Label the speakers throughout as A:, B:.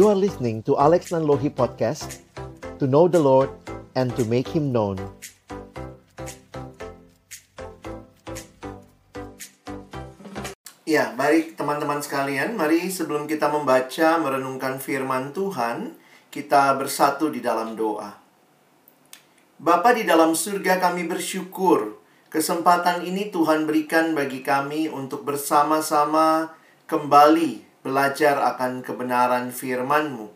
A: You are listening to Alex Nanlohi Podcast To know the Lord and to make Him known
B: Ya, baik teman-teman sekalian, mari sebelum kita membaca, merenungkan firman Tuhan, kita bersatu di dalam doa. Bapa di dalam surga kami bersyukur kesempatan ini Tuhan berikan bagi kami untuk bersama-sama kembali belajar akan kebenaran firman-Mu.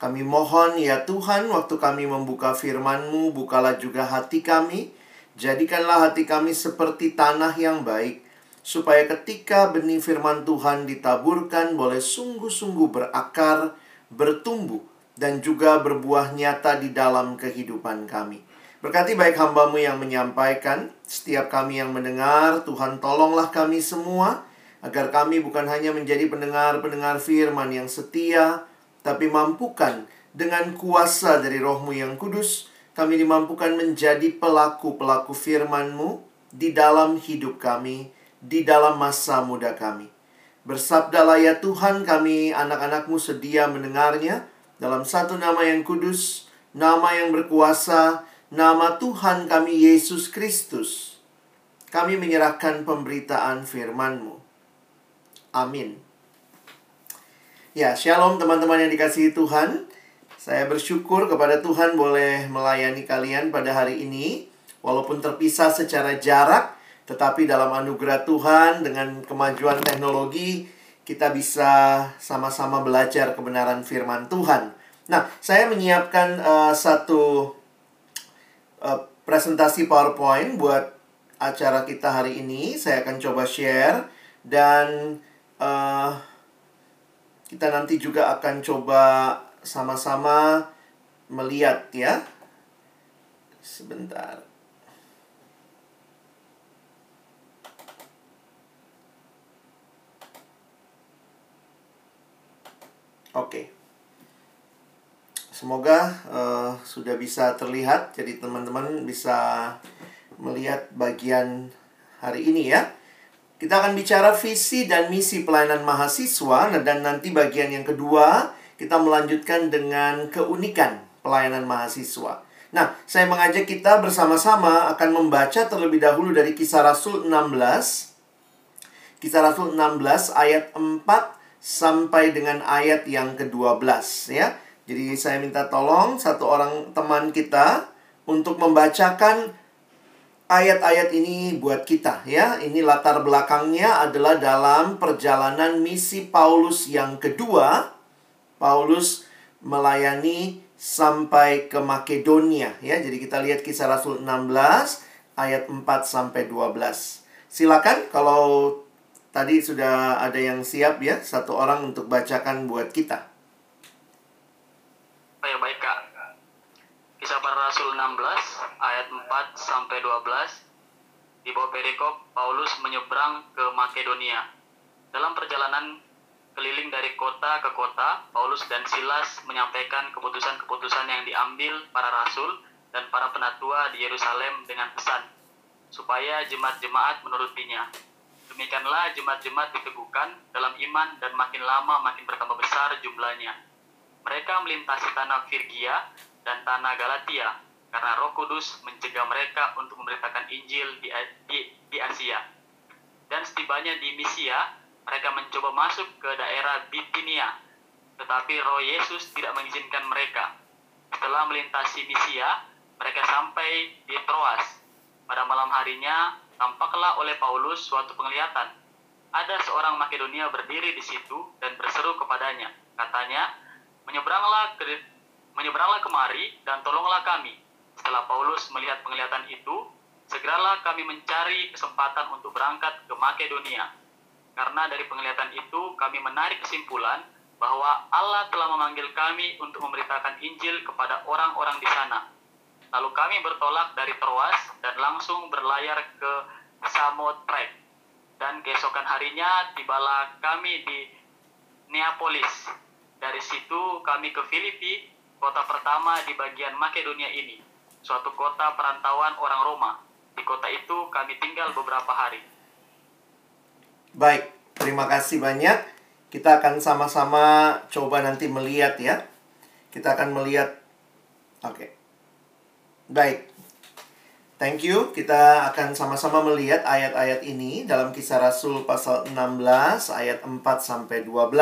B: Kami mohon ya Tuhan waktu kami membuka firman-Mu, bukalah juga hati kami, jadikanlah hati kami seperti tanah yang baik, supaya ketika benih firman Tuhan ditaburkan boleh sungguh-sungguh berakar, bertumbuh, dan juga berbuah nyata di dalam kehidupan kami. Berkati baik hambamu yang menyampaikan, setiap kami yang mendengar, Tuhan tolonglah kami semua, agar kami bukan hanya menjadi pendengar-pendengar firman yang setia, tapi mampukan dengan kuasa dari rohmu yang kudus, kami dimampukan menjadi pelaku-pelaku firman-Mu di dalam hidup kami, di dalam masa muda kami. Bersabdalah ya Tuhan kami anak-anakmu sedia mendengarnya dalam satu nama yang kudus, nama yang berkuasa, nama Tuhan kami Yesus Kristus. Kami menyerahkan pemberitaan firman-Mu. Amin. Ya, shalom teman-teman yang dikasihi Tuhan. Saya bersyukur kepada Tuhan boleh melayani kalian pada hari ini. Walaupun terpisah secara jarak, tetapi dalam anugerah Tuhan dengan kemajuan teknologi, kita bisa sama-sama belajar kebenaran firman Tuhan. Nah, saya menyiapkan uh, satu uh, presentasi PowerPoint buat acara kita hari ini. Saya akan coba share dan uh, kita nanti juga akan coba sama-sama melihat ya. Sebentar. Oke. Semoga uh, sudah bisa terlihat jadi teman-teman bisa melihat bagian hari ini ya. Kita akan bicara visi dan misi pelayanan mahasiswa nah, dan nanti bagian yang kedua kita melanjutkan dengan keunikan pelayanan mahasiswa. Nah, saya mengajak kita bersama-sama akan membaca terlebih dahulu dari Kisah Rasul 16. Kisah Rasul 16 ayat 4 sampai dengan ayat yang ke-12 ya. Jadi saya minta tolong satu orang teman kita untuk membacakan ayat-ayat ini buat kita ya. Ini latar belakangnya adalah dalam perjalanan misi Paulus yang kedua. Paulus melayani sampai ke Makedonia ya. Jadi kita lihat kisah Rasul 16 ayat 4 sampai 12. Silakan kalau tadi sudah ada yang siap ya, satu orang untuk bacakan buat kita.
C: Ya baik kak. Kisah para Rasul 16 ayat 4 sampai 12 di bawah perikop Paulus menyeberang ke Makedonia. Dalam perjalanan keliling dari kota ke kota, Paulus dan Silas menyampaikan keputusan-keputusan yang diambil para rasul dan para penatua di Yerusalem dengan pesan supaya jemaat-jemaat menurutinya. Demikianlah jemaat-jemaat diteguhkan dalam iman dan makin lama makin bertambah besar jumlahnya mereka melintasi tanah Virgia dan tanah Galatia karena Roh Kudus mencegah mereka untuk memberitakan Injil di, di, di Asia. Dan setibanya di Misia, mereka mencoba masuk ke daerah Bitinia, tetapi Roh Yesus tidak mengizinkan mereka. Setelah melintasi Misia, mereka sampai di Troas. Pada malam harinya, tampaklah oleh Paulus suatu penglihatan. Ada seorang Makedonia berdiri di situ dan berseru kepadanya. Katanya, menyeberanglah ke menyeberanglah kemari dan tolonglah kami. Setelah Paulus melihat penglihatan itu, segeralah kami mencari kesempatan untuk berangkat ke Makedonia. Karena dari penglihatan itu kami menarik kesimpulan bahwa Allah telah memanggil kami untuk memberitakan Injil kepada orang-orang di sana. Lalu kami bertolak dari Troas dan langsung berlayar ke Samotrake. Dan keesokan harinya tibalah kami di Neapolis, dari situ kami ke Filipi, kota pertama di bagian Makedonia ini, suatu kota perantauan orang Roma. Di kota itu kami tinggal beberapa hari.
B: Baik, terima kasih banyak. Kita akan sama-sama coba nanti melihat ya. Kita akan melihat Oke. Baik. Thank you. Kita akan sama-sama melihat ayat-ayat ini dalam Kisah Rasul pasal 16 ayat 4 sampai 12.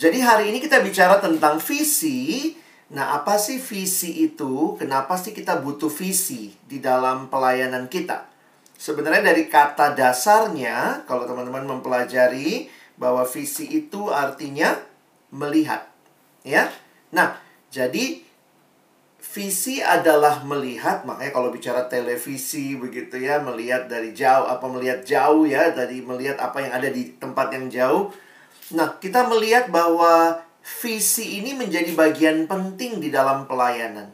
B: Jadi hari ini kita bicara tentang visi. Nah, apa sih visi itu? Kenapa sih kita butuh visi di dalam pelayanan kita? Sebenarnya dari kata dasarnya, kalau teman-teman mempelajari bahwa visi itu artinya melihat, ya. Nah, jadi visi adalah melihat makanya kalau bicara televisi begitu ya melihat dari jauh apa melihat jauh ya dari melihat apa yang ada di tempat yang jauh nah kita melihat bahwa visi ini menjadi bagian penting di dalam pelayanan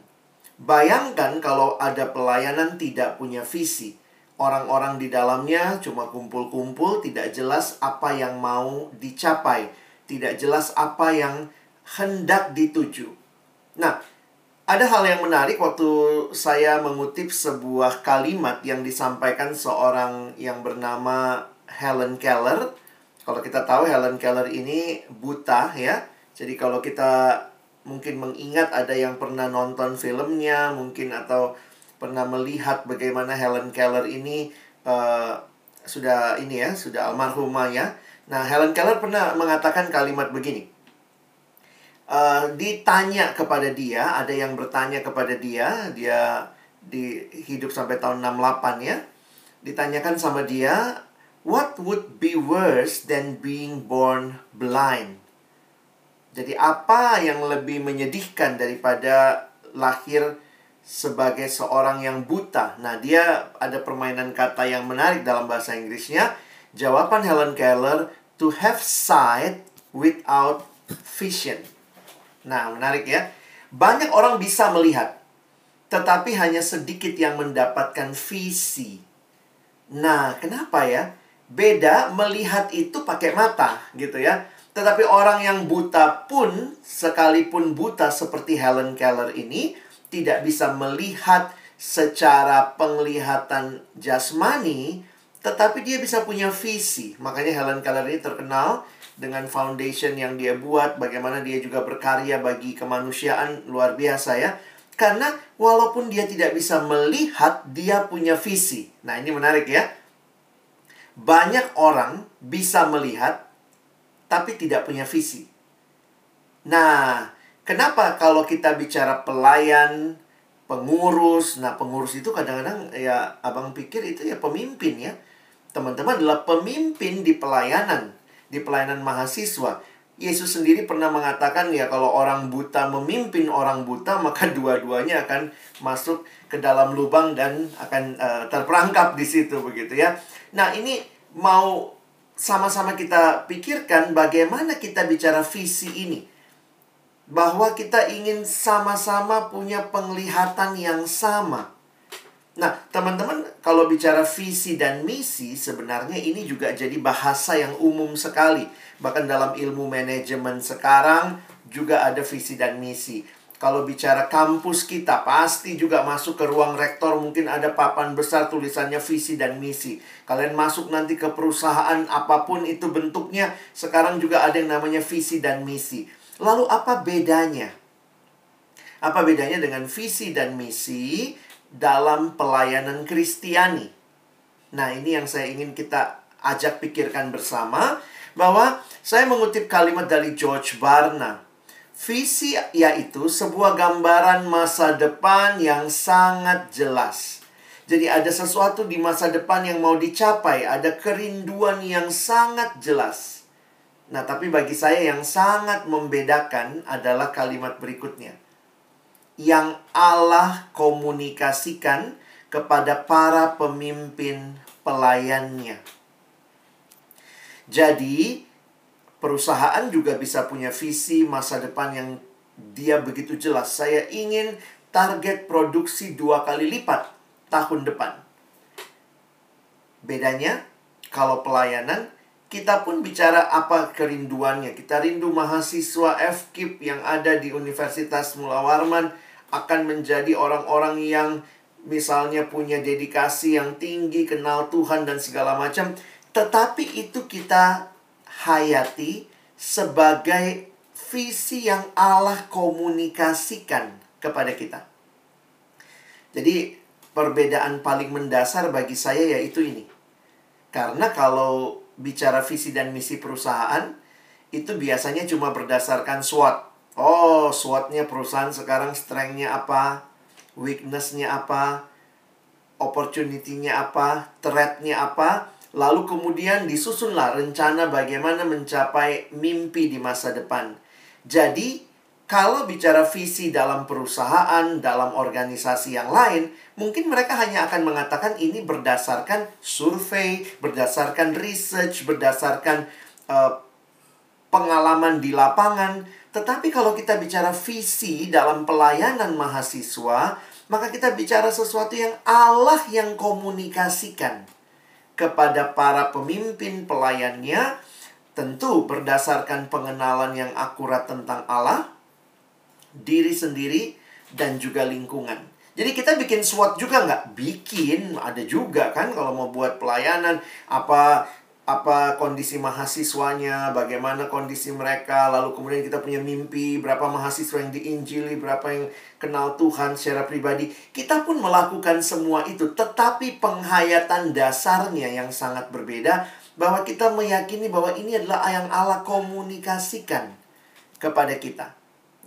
B: bayangkan kalau ada pelayanan tidak punya visi orang-orang di dalamnya cuma kumpul-kumpul tidak jelas apa yang mau dicapai tidak jelas apa yang hendak dituju nah ada hal yang menarik waktu saya mengutip sebuah kalimat yang disampaikan seorang yang bernama Helen Keller. Kalau kita tahu Helen Keller ini buta ya. Jadi kalau kita mungkin mengingat ada yang pernah nonton filmnya mungkin atau pernah melihat bagaimana Helen Keller ini uh, sudah ini ya, sudah almarhumah ya. Nah, Helen Keller pernah mengatakan kalimat begini uh, ditanya kepada dia, ada yang bertanya kepada dia, dia di hidup sampai tahun 68 ya. Ditanyakan sama dia, what would be worse than being born blind? Jadi apa yang lebih menyedihkan daripada lahir sebagai seorang yang buta? Nah, dia ada permainan kata yang menarik dalam bahasa Inggrisnya. Jawaban Helen Keller, to have sight without vision. Nah, menarik ya. Banyak orang bisa melihat, tetapi hanya sedikit yang mendapatkan visi. Nah, kenapa ya? Beda melihat itu pakai mata, gitu ya. Tetapi orang yang buta pun, sekalipun buta seperti Helen Keller ini, tidak bisa melihat secara penglihatan jasmani, tetapi dia bisa punya visi. Makanya Helen Keller ini terkenal dengan foundation yang dia buat, bagaimana dia juga berkarya bagi kemanusiaan luar biasa ya. Karena walaupun dia tidak bisa melihat, dia punya visi. Nah, ini menarik ya. Banyak orang bisa melihat tapi tidak punya visi. Nah, kenapa kalau kita bicara pelayan, pengurus, nah pengurus itu kadang-kadang ya abang pikir itu ya pemimpin ya. Teman-teman adalah pemimpin di pelayanan di pelayanan mahasiswa. Yesus sendiri pernah mengatakan ya kalau orang buta memimpin orang buta maka dua-duanya akan masuk ke dalam lubang dan akan uh, terperangkap di situ begitu ya. Nah, ini mau sama-sama kita pikirkan bagaimana kita bicara visi ini. Bahwa kita ingin sama-sama punya penglihatan yang sama. Nah, teman-teman, kalau bicara visi dan misi, sebenarnya ini juga jadi bahasa yang umum sekali. Bahkan dalam ilmu manajemen sekarang juga ada visi dan misi. Kalau bicara kampus kita, pasti juga masuk ke ruang rektor, mungkin ada papan besar tulisannya visi dan misi. Kalian masuk nanti ke perusahaan apa pun itu bentuknya, sekarang juga ada yang namanya visi dan misi. Lalu apa bedanya? Apa bedanya dengan visi dan misi? dalam pelayanan Kristiani. Nah, ini yang saya ingin kita ajak pikirkan bersama bahwa saya mengutip kalimat dari George Barna. Visi yaitu sebuah gambaran masa depan yang sangat jelas. Jadi ada sesuatu di masa depan yang mau dicapai, ada kerinduan yang sangat jelas. Nah, tapi bagi saya yang sangat membedakan adalah kalimat berikutnya yang Allah komunikasikan kepada para pemimpin pelayannya. Jadi, perusahaan juga bisa punya visi masa depan yang dia begitu jelas. Saya ingin target produksi dua kali lipat tahun depan. Bedanya, kalau pelayanan, kita pun bicara apa kerinduannya. Kita rindu mahasiswa FKIP yang ada di Universitas Mula Warman akan menjadi orang-orang yang misalnya punya dedikasi yang tinggi, kenal Tuhan dan segala macam. Tetapi itu kita hayati sebagai visi yang Allah komunikasikan kepada kita. Jadi perbedaan paling mendasar bagi saya yaitu ini. Karena kalau bicara visi dan misi perusahaan, itu biasanya cuma berdasarkan SWOT. Oh, SWOT-nya perusahaan sekarang strength-nya apa, weakness-nya apa, opportunity-nya apa, threat-nya apa, lalu kemudian disusunlah rencana bagaimana mencapai mimpi di masa depan. Jadi, kalau bicara visi dalam perusahaan, dalam organisasi yang lain, mungkin mereka hanya akan mengatakan ini berdasarkan survei, berdasarkan research, berdasarkan uh, pengalaman di lapangan. Tetapi kalau kita bicara visi dalam pelayanan mahasiswa, maka kita bicara sesuatu yang Allah yang komunikasikan kepada para pemimpin pelayannya, tentu berdasarkan pengenalan yang akurat tentang Allah diri sendiri, dan juga lingkungan. Jadi kita bikin SWOT juga nggak? Bikin, ada juga kan kalau mau buat pelayanan, apa apa kondisi mahasiswanya, bagaimana kondisi mereka, lalu kemudian kita punya mimpi, berapa mahasiswa yang diinjili, berapa yang kenal Tuhan secara pribadi. Kita pun melakukan semua itu, tetapi penghayatan dasarnya yang sangat berbeda, bahwa kita meyakini bahwa ini adalah yang Allah komunikasikan kepada kita.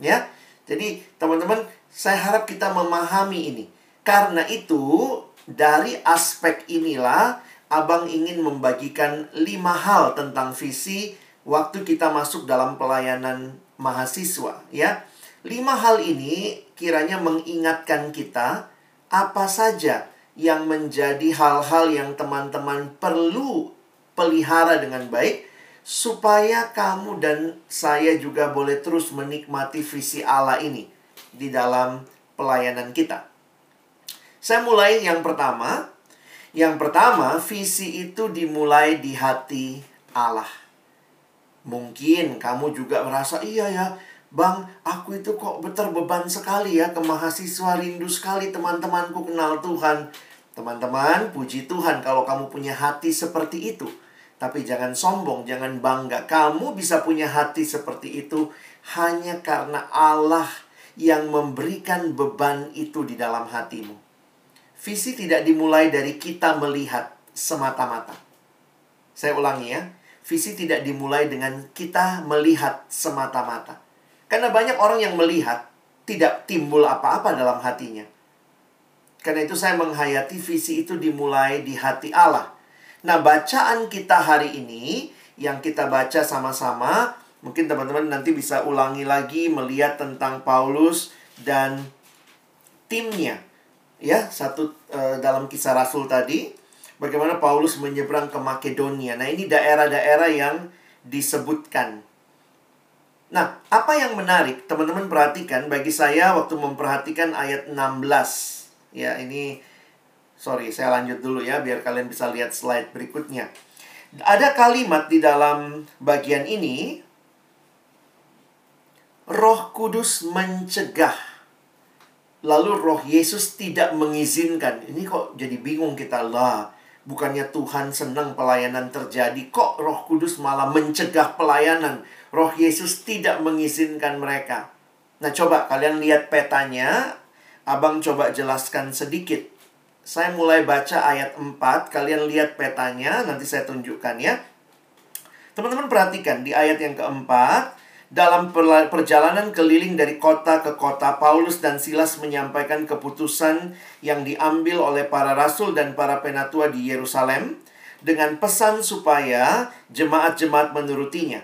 B: Ya, jadi teman-teman, saya harap kita memahami ini. Karena itu, dari aspek inilah Abang ingin membagikan lima hal tentang visi waktu kita masuk dalam pelayanan mahasiswa, ya. Lima hal ini kiranya mengingatkan kita apa saja yang menjadi hal-hal yang teman-teman perlu pelihara dengan baik supaya kamu dan saya juga boleh terus menikmati visi Allah ini di dalam pelayanan kita. Saya mulai yang pertama. Yang pertama, visi itu dimulai di hati Allah. Mungkin kamu juga merasa, iya ya, Bang, aku itu kok beban sekali ya ke mahasiswa rindu sekali teman-temanku kenal Tuhan. Teman-teman, puji Tuhan kalau kamu punya hati seperti itu. Tapi jangan sombong, jangan bangga. Kamu bisa punya hati seperti itu hanya karena Allah yang memberikan beban itu di dalam hatimu. Visi tidak dimulai dari kita melihat semata-mata. Saya ulangi ya. Visi tidak dimulai dengan kita melihat semata-mata. Karena banyak orang yang melihat tidak timbul apa-apa dalam hatinya. Karena itu saya menghayati visi itu dimulai di hati Allah Nah, bacaan kita hari ini yang kita baca sama-sama, mungkin teman-teman nanti bisa ulangi lagi melihat tentang Paulus dan timnya. Ya, satu uh, dalam kisah Rasul tadi, bagaimana Paulus menyeberang ke Makedonia. Nah, ini daerah-daerah yang disebutkan. Nah, apa yang menarik? Teman-teman perhatikan bagi saya waktu memperhatikan ayat 16. Ya, ini Sorry, saya lanjut dulu ya biar kalian bisa lihat slide berikutnya. Ada kalimat di dalam bagian ini Roh Kudus mencegah. Lalu Roh Yesus tidak mengizinkan. Ini kok jadi bingung kita lah. Bukannya Tuhan senang pelayanan terjadi, kok Roh Kudus malah mencegah pelayanan? Roh Yesus tidak mengizinkan mereka. Nah, coba kalian lihat petanya. Abang coba jelaskan sedikit. Saya mulai baca ayat 4, kalian lihat petanya, nanti saya tunjukkan ya. Teman-teman perhatikan di ayat yang keempat, dalam perjalanan keliling dari kota ke kota, Paulus dan Silas menyampaikan keputusan yang diambil oleh para rasul dan para penatua di Yerusalem dengan pesan supaya jemaat-jemaat menurutinya.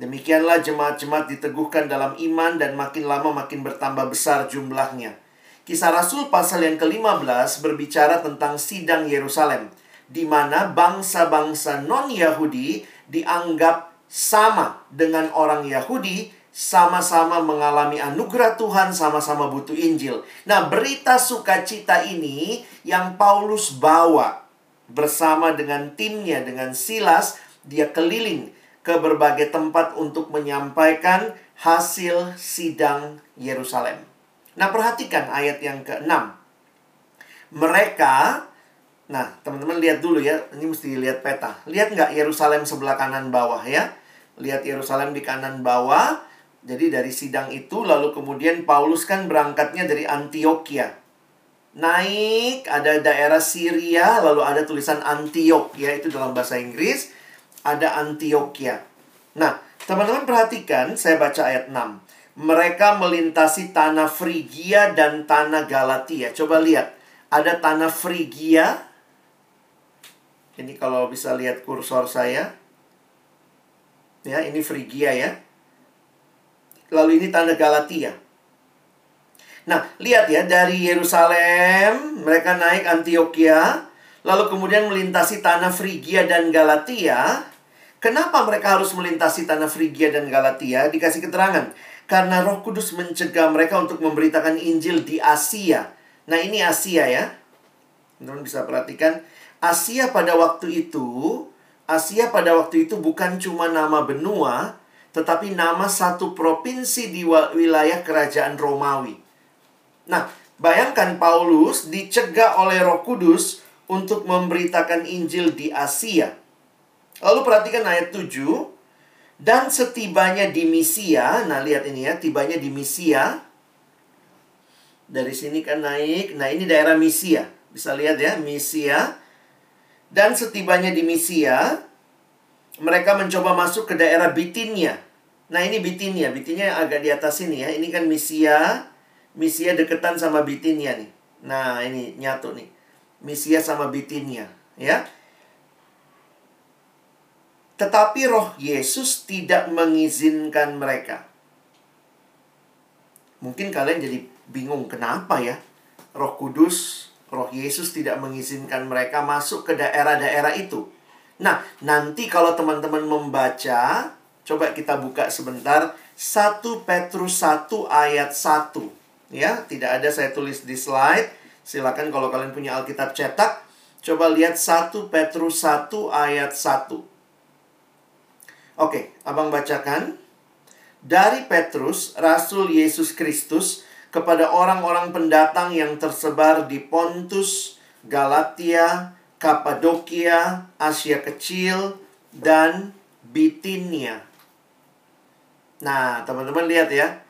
B: Demikianlah jemaat-jemaat diteguhkan dalam iman dan makin lama makin bertambah besar jumlahnya. Kisah Rasul pasal yang ke-15 berbicara tentang sidang Yerusalem, di mana bangsa-bangsa non-Yahudi dianggap sama dengan orang Yahudi, sama-sama mengalami anugerah Tuhan, sama-sama butuh Injil. Nah, berita sukacita ini yang Paulus bawa bersama dengan timnya, dengan Silas, dia keliling ke berbagai tempat untuk menyampaikan hasil sidang Yerusalem. Nah, perhatikan ayat yang ke-6. Mereka, nah teman-teman lihat dulu ya, ini mesti lihat peta. Lihat nggak Yerusalem sebelah kanan bawah ya? Lihat Yerusalem di kanan bawah. Jadi dari sidang itu lalu kemudian Paulus kan berangkatnya dari Antioquia. Naik ada daerah Syria lalu ada tulisan Antiok ya itu dalam bahasa Inggris ada Antioquia. Nah, teman-teman perhatikan saya baca ayat 6. Mereka melintasi tanah Frigia dan tanah Galatia. Coba lihat, ada tanah Frigia. Ini kalau bisa lihat kursor saya. Ya, ini Frigia ya. Lalu ini tanah Galatia. Nah, lihat ya, dari Yerusalem mereka naik Antioquia, lalu kemudian melintasi tanah Frigia dan Galatia. Kenapa mereka harus melintasi tanah Frigia dan Galatia? Dikasih keterangan. Karena Roh Kudus mencegah mereka untuk memberitakan Injil di Asia. Nah, ini Asia ya. Teman-teman bisa perhatikan, Asia pada waktu itu, Asia pada waktu itu bukan cuma nama benua, tetapi nama satu provinsi di wilayah kerajaan Romawi. Nah, bayangkan Paulus dicegah oleh Roh Kudus untuk memberitakan Injil di Asia. Lalu perhatikan ayat 7. Dan setibanya di Misia, nah lihat ini ya, tibanya di Misia. Dari sini kan naik, nah ini daerah Misia. Bisa lihat ya, Misia. Dan setibanya di Misia, mereka mencoba masuk ke daerah Bitinia. Nah ini Bitinia, Bitinia agak di atas sini ya. Ini kan Misia, Misia deketan sama Bitinia nih. Nah ini nyatu nih. Misia sama Bitinia, ya. Tetapi roh Yesus tidak mengizinkan mereka. Mungkin kalian jadi bingung kenapa ya? Roh Kudus, roh Yesus tidak mengizinkan mereka masuk ke daerah-daerah itu. Nah, nanti kalau teman-teman membaca, coba kita buka sebentar 1 Petrus 1 ayat 1. Ya, tidak ada saya tulis di slide. Silakan kalau kalian punya Alkitab cetak, coba lihat 1 Petrus 1 ayat 1. Oke, abang bacakan. Dari Petrus, Rasul Yesus Kristus, kepada orang-orang pendatang yang tersebar di Pontus, Galatia, Kapadokia, Asia Kecil, dan Bitinia. Nah, teman-teman lihat ya.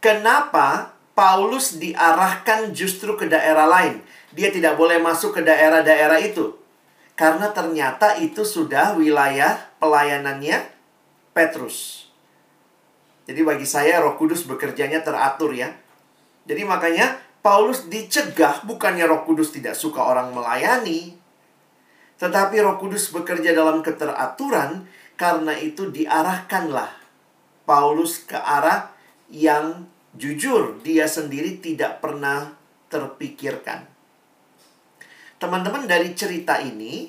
B: Kenapa Paulus diarahkan justru ke daerah lain? Dia tidak boleh masuk ke daerah-daerah itu. Karena ternyata itu sudah wilayah pelayanannya Petrus. Jadi bagi saya Roh Kudus bekerjanya teratur ya. Jadi makanya Paulus dicegah bukannya Roh Kudus tidak suka orang melayani, tetapi Roh Kudus bekerja dalam keteraturan karena itu diarahkanlah Paulus ke arah yang jujur dia sendiri tidak pernah terpikirkan. Teman-teman dari cerita ini,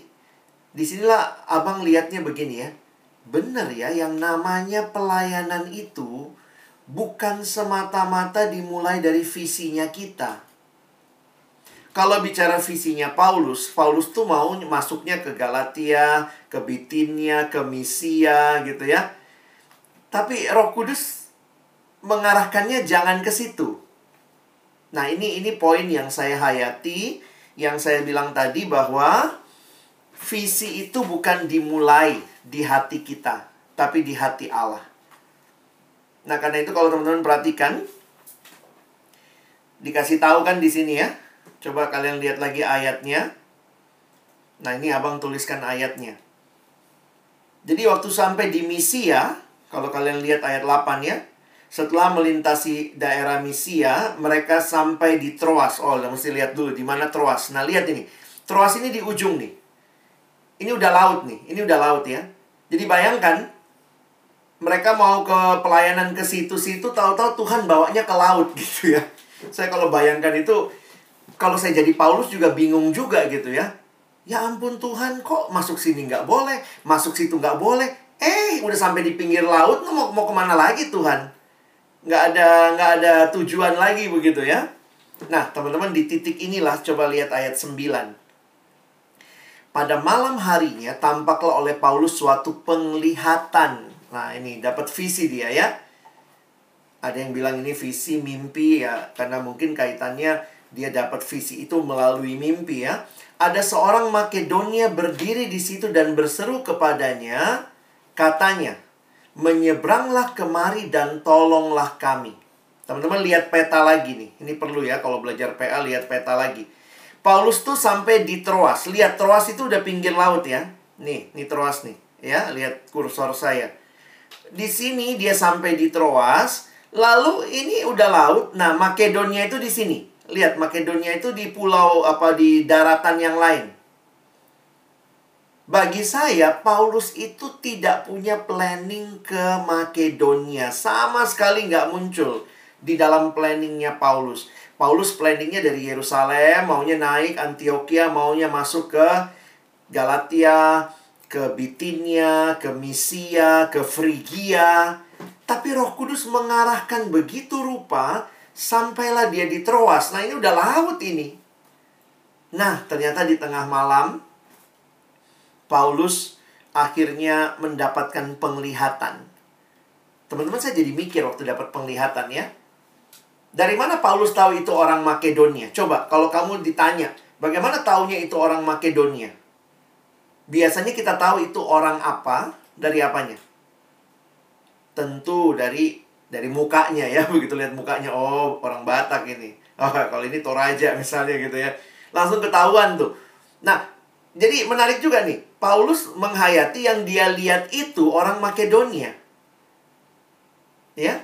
B: di sinilah abang lihatnya begini ya benar ya yang namanya pelayanan itu bukan semata-mata dimulai dari visinya kita. Kalau bicara visinya Paulus, Paulus tuh mau masuknya ke Galatia, ke Bitinia, ke Misia gitu ya. Tapi Roh Kudus mengarahkannya jangan ke situ. Nah, ini ini poin yang saya hayati, yang saya bilang tadi bahwa visi itu bukan dimulai di hati kita, tapi di hati Allah. Nah, karena itu kalau teman-teman perhatikan dikasih tahu kan di sini ya. Coba kalian lihat lagi ayatnya. Nah, ini Abang tuliskan ayatnya. Jadi waktu sampai di Misia, kalau kalian lihat ayat 8 ya, setelah melintasi daerah Misia, mereka sampai di Troas. Oh, mesti lihat dulu di mana Troas. Nah, lihat ini. Troas ini di ujung nih. Ini udah laut nih, ini udah laut ya. Jadi bayangkan, mereka mau ke pelayanan ke situ-situ, tahu-tahu Tuhan bawanya ke laut gitu ya. Saya kalau bayangkan itu, kalau saya jadi Paulus juga bingung juga gitu ya. Ya ampun Tuhan, kok masuk sini nggak boleh, masuk situ nggak boleh. Eh, udah sampai di pinggir laut, mau mau ke mana lagi Tuhan? Nggak ada nggak ada tujuan lagi begitu ya. Nah, teman-teman di titik inilah coba lihat ayat 9. Pada malam harinya tampaklah oleh Paulus suatu penglihatan. Nah, ini dapat visi dia ya. Ada yang bilang ini visi mimpi ya, karena mungkin kaitannya dia dapat visi itu melalui mimpi ya. Ada seorang Makedonia berdiri di situ dan berseru kepadanya, katanya, menyeberanglah kemari dan tolonglah kami. Teman-teman lihat peta lagi nih. Ini perlu ya kalau belajar PA lihat peta lagi. Paulus tuh sampai di Troas. Lihat Troas itu udah pinggir laut ya. Nih, nih Troas nih. Ya, lihat kursor saya. Di sini dia sampai di Troas. Lalu ini udah laut. Nah, Makedonia itu di sini. Lihat Makedonia itu di pulau apa di daratan yang lain. Bagi saya, Paulus itu tidak punya planning ke Makedonia. Sama sekali nggak muncul di dalam planningnya Paulus. Paulus planningnya dari Yerusalem, maunya naik Antioquia, maunya masuk ke Galatia, ke Bitinia, ke Misia, ke Frigia. Tapi roh kudus mengarahkan begitu rupa, sampailah dia di Troas. Nah ini udah laut ini. Nah ternyata di tengah malam, Paulus akhirnya mendapatkan penglihatan. Teman-teman saya jadi mikir waktu dapat penglihatan ya. Dari mana Paulus tahu itu orang Makedonia? Coba kalau kamu ditanya, bagaimana taunya itu orang Makedonia? Biasanya kita tahu itu orang apa dari apanya? Tentu dari dari mukanya ya, begitu lihat mukanya, oh orang Batak ini. Oh, kalau ini Toraja misalnya gitu ya. Langsung ketahuan tuh. Nah, jadi menarik juga nih. Paulus menghayati yang dia lihat itu orang Makedonia. Ya,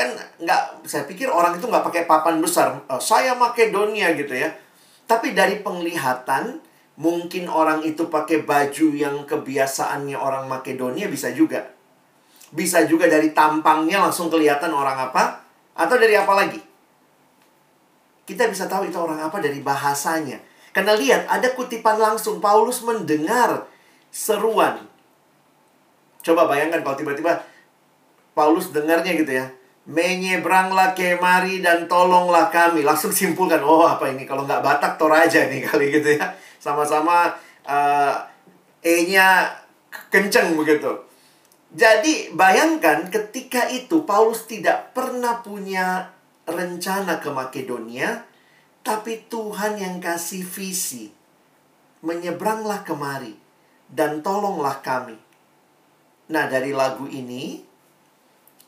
B: kan nggak saya pikir orang itu nggak pakai papan besar oh, saya Makedonia gitu ya tapi dari penglihatan mungkin orang itu pakai baju yang kebiasaannya orang Makedonia bisa juga bisa juga dari tampangnya langsung kelihatan orang apa atau dari apa lagi kita bisa tahu itu orang apa dari bahasanya karena lihat, ada kutipan langsung. Paulus mendengar seruan. Coba bayangkan kalau tiba-tiba Paulus dengarnya gitu ya. Menyeberanglah kemari dan tolonglah kami. Langsung simpulkan, oh apa ini? Kalau nggak Batak, Toraja nih kali gitu ya. Sama-sama uh, E-nya kenceng begitu. Jadi bayangkan ketika itu Paulus tidak pernah punya rencana ke Makedonia tapi Tuhan yang kasih visi. Menyeberanglah kemari dan tolonglah kami. Nah, dari lagu ini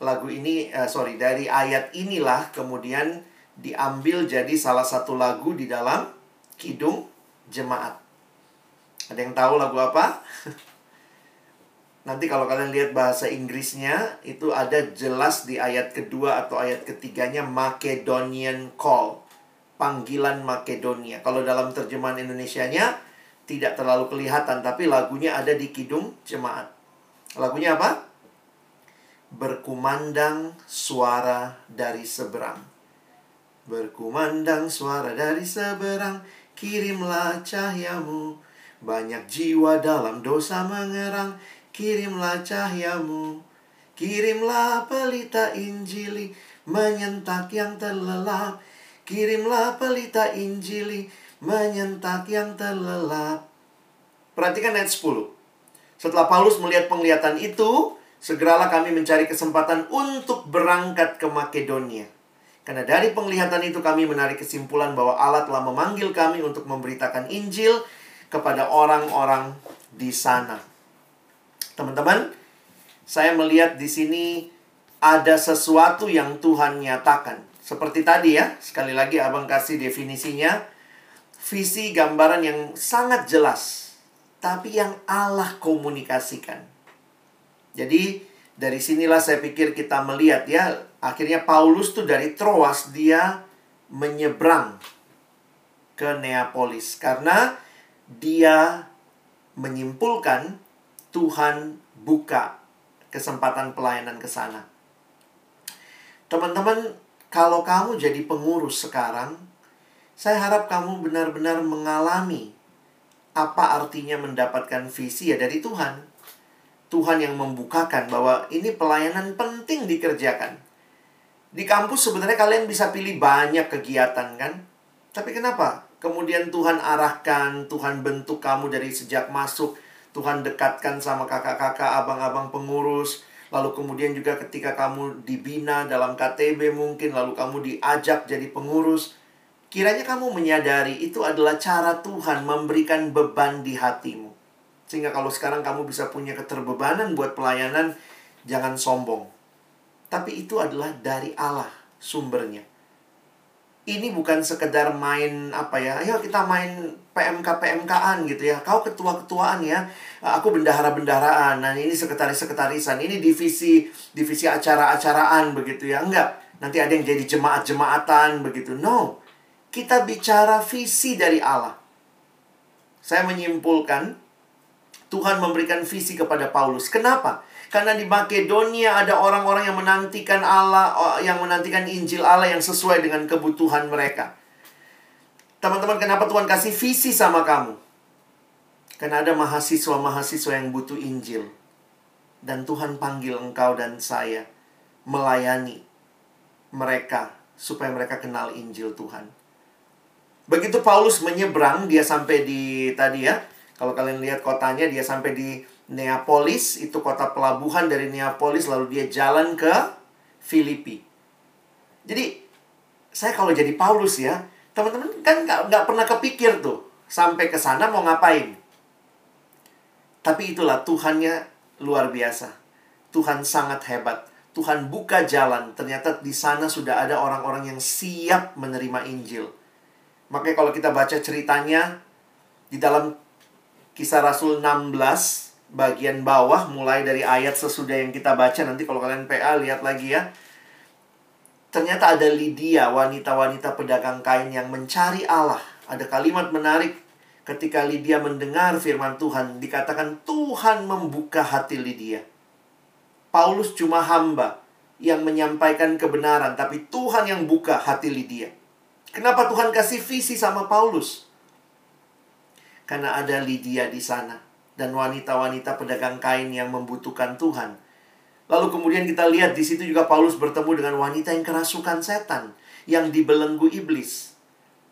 B: lagu ini uh, sorry, dari ayat inilah kemudian diambil jadi salah satu lagu di dalam kidung jemaat. Ada yang tahu lagu apa? Nanti kalau kalian lihat bahasa Inggrisnya itu ada jelas di ayat kedua atau ayat ketiganya Macedonian Call panggilan Makedonia. Kalau dalam terjemahan Indonesianya tidak terlalu kelihatan, tapi lagunya ada di kidung jemaat. Lagunya apa? Berkumandang suara dari seberang. Berkumandang suara dari seberang, kirimlah cahayamu. Banyak jiwa dalam dosa mengerang, kirimlah cahayamu. Kirimlah pelita Injili, menyentak yang terlelap Kirimlah pelita Injili menyentak yang terlelap. Perhatikan ayat 10. Setelah Paulus melihat penglihatan itu, segeralah kami mencari kesempatan untuk berangkat ke Makedonia. Karena dari penglihatan itu kami menarik kesimpulan bahwa Allah telah memanggil kami untuk memberitakan Injil kepada orang-orang di sana. Teman-teman, saya melihat di sini ada sesuatu yang Tuhan nyatakan. Seperti tadi ya, sekali lagi abang kasih definisinya. Visi gambaran yang sangat jelas. Tapi yang Allah komunikasikan. Jadi dari sinilah saya pikir kita melihat ya. Akhirnya Paulus tuh dari Troas dia menyeberang ke Neapolis. Karena dia menyimpulkan Tuhan buka kesempatan pelayanan ke sana. Teman-teman, kalau kamu jadi pengurus sekarang, saya harap kamu benar-benar mengalami apa artinya mendapatkan visi ya dari Tuhan. Tuhan yang membukakan bahwa ini pelayanan penting dikerjakan. Di kampus sebenarnya kalian bisa pilih banyak kegiatan kan? Tapi kenapa? Kemudian Tuhan arahkan, Tuhan bentuk kamu dari sejak masuk, Tuhan dekatkan sama kakak-kakak, abang-abang pengurus, lalu kemudian juga ketika kamu dibina dalam KTB mungkin, lalu kamu diajak jadi pengurus, kiranya kamu menyadari itu adalah cara Tuhan memberikan beban di hatimu. Sehingga kalau sekarang kamu bisa punya keterbebanan buat pelayanan, Jangan sombong. Tapi itu adalah dari Allah sumbernya. Ini bukan sekedar main apa ya, ayo kita main PMK PMKan gitu ya. Kau ketua-ketuaan ya, aku bendahara-bendaharaan. Nah, ini sekretaris-sekretarisan. Ini divisi divisi acara-acaraan begitu ya. Enggak. Nanti ada yang jadi jemaat-jemaatan begitu. No. Kita bicara visi dari Allah. Saya menyimpulkan Tuhan memberikan visi kepada Paulus. Kenapa? Karena di Makedonia ada orang-orang yang menantikan Allah, oh, yang menantikan Injil Allah yang sesuai dengan kebutuhan mereka. Teman-teman, kenapa Tuhan kasih visi sama kamu? Karena ada mahasiswa-mahasiswa yang butuh Injil. Dan Tuhan panggil engkau dan saya melayani mereka supaya mereka kenal Injil Tuhan. Begitu Paulus menyeberang, dia sampai di tadi ya. Kalau kalian lihat kotanya, dia sampai di Neapolis, itu kota pelabuhan dari Neapolis, lalu dia jalan ke Filipi. Jadi, saya kalau jadi Paulus ya, teman-teman kan nggak pernah kepikir tuh, sampai ke sana mau ngapain. Tapi itulah Tuhannya luar biasa. Tuhan sangat hebat. Tuhan buka jalan. Ternyata di sana sudah ada orang-orang yang siap menerima Injil. Makanya kalau kita baca ceritanya di dalam Kisah Rasul 16 bagian bawah mulai dari ayat sesudah yang kita baca nanti kalau kalian PA lihat lagi ya. Ternyata ada Lydia, wanita-wanita pedagang kain yang mencari Allah. Ada kalimat menarik ketika Lydia mendengar firman Tuhan, dikatakan Tuhan membuka hati Lydia. Paulus cuma hamba yang menyampaikan kebenaran, tapi Tuhan yang buka hati Lydia. Kenapa Tuhan kasih visi sama Paulus? Karena ada Lydia di sana dan wanita-wanita pedagang kain yang membutuhkan Tuhan. Lalu kemudian kita lihat di situ juga Paulus bertemu dengan wanita yang kerasukan setan, yang dibelenggu iblis.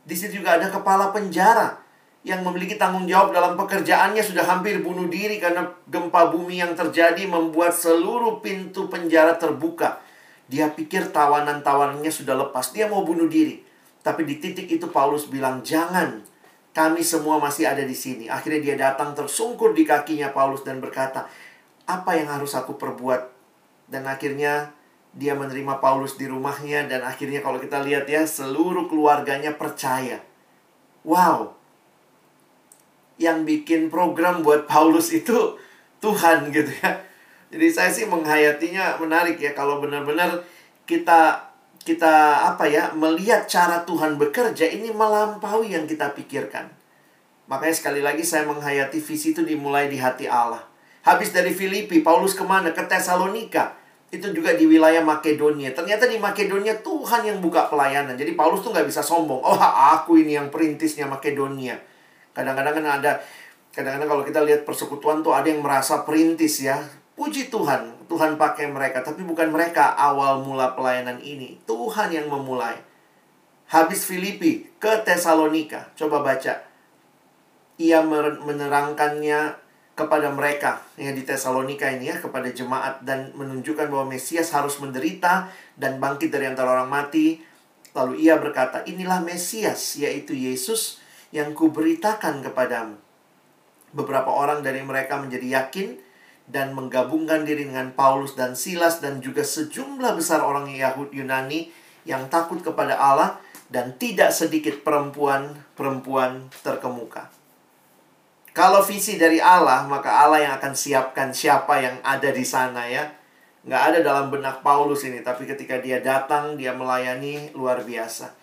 B: Di situ juga ada kepala penjara yang memiliki tanggung jawab dalam pekerjaannya sudah hampir bunuh diri karena gempa bumi yang terjadi membuat seluruh pintu penjara terbuka. Dia pikir tawanan-tawanannya sudah lepas, dia mau bunuh diri. Tapi di titik itu Paulus bilang, "Jangan, kami semua masih ada di sini. Akhirnya dia datang tersungkur di kakinya Paulus dan berkata, apa yang harus aku perbuat? Dan akhirnya dia menerima Paulus di rumahnya dan akhirnya kalau kita lihat ya seluruh keluarganya percaya. Wow. Yang bikin program buat Paulus itu Tuhan gitu ya. Jadi saya sih menghayatinya menarik ya kalau benar-benar kita kita apa ya melihat cara Tuhan bekerja ini melampaui yang kita pikirkan. Makanya sekali lagi saya menghayati visi itu dimulai di hati Allah. Habis dari Filipi, Paulus ke mana? Ke Tesalonika. Itu juga di wilayah Makedonia. Ternyata di Makedonia Tuhan yang buka pelayanan. Jadi Paulus tuh nggak bisa sombong. Oh aku ini yang perintisnya Makedonia. Kadang-kadang kan ada, kadang-kadang kalau kita lihat persekutuan tuh ada yang merasa perintis ya. Puji Tuhan, Tuhan pakai mereka, tapi bukan mereka awal mula pelayanan ini. Tuhan yang memulai. Habis Filipi ke Tesalonika, coba baca. Ia menerangkannya kepada mereka ya di Tesalonika ini ya kepada jemaat dan menunjukkan bahwa Mesias harus menderita dan bangkit dari antara orang mati. Lalu ia berkata, "Inilah Mesias, yaitu Yesus yang kuberitakan kepadamu." Beberapa orang dari mereka menjadi yakin dan menggabungkan diri dengan Paulus dan Silas dan juga sejumlah besar orang Yahudi Yunani yang takut kepada Allah dan tidak sedikit perempuan-perempuan terkemuka. Kalau visi dari Allah, maka Allah yang akan siapkan siapa yang ada di sana ya. Nggak ada dalam benak Paulus ini, tapi ketika dia datang, dia melayani luar biasa.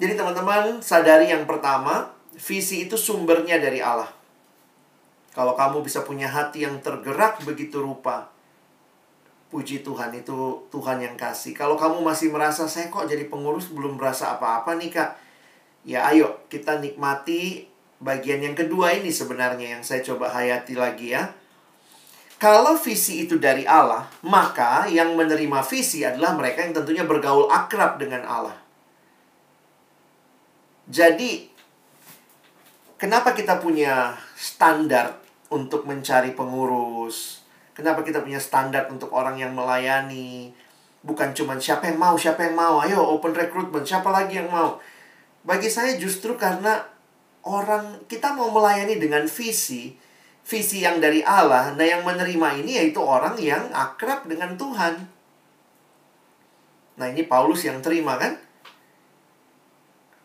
B: Jadi teman-teman, sadari yang pertama, visi itu sumbernya dari Allah. Kalau kamu bisa punya hati yang tergerak begitu rupa, puji Tuhan itu Tuhan yang kasih. Kalau kamu masih merasa saya kok jadi pengurus belum merasa apa-apa nih kak, ya ayo kita nikmati bagian yang kedua ini sebenarnya yang saya coba hayati lagi ya. Kalau visi itu dari Allah, maka yang menerima visi adalah mereka yang tentunya bergaul akrab dengan Allah. Jadi, kenapa kita punya standar untuk mencari pengurus? Kenapa kita punya standar untuk orang yang melayani? Bukan cuma siapa yang mau, siapa yang mau. Ayo open recruitment, siapa lagi yang mau? Bagi saya justru karena orang kita mau melayani dengan visi. visi yang dari Allah. Nah, yang menerima ini yaitu orang yang akrab dengan Tuhan. Nah, ini Paulus yang terima kan?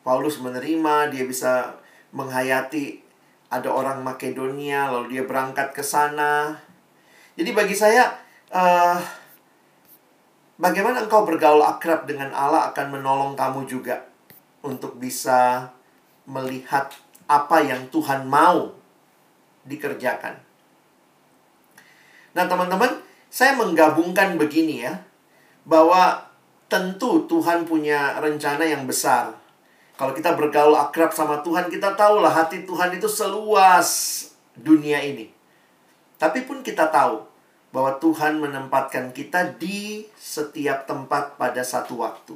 B: Paulus menerima, dia bisa menghayati ada orang Makedonia, lalu dia berangkat ke sana. Jadi bagi saya, uh, bagaimana engkau bergaul akrab dengan Allah akan menolong kamu juga untuk bisa melihat apa yang Tuhan mau dikerjakan. Nah, teman-teman, saya menggabungkan begini ya, bahwa tentu Tuhan punya rencana yang besar kalau kita bergaul akrab sama Tuhan, kita tahulah hati Tuhan itu seluas dunia ini. Tapi pun kita tahu bahwa Tuhan menempatkan kita di setiap tempat pada satu waktu.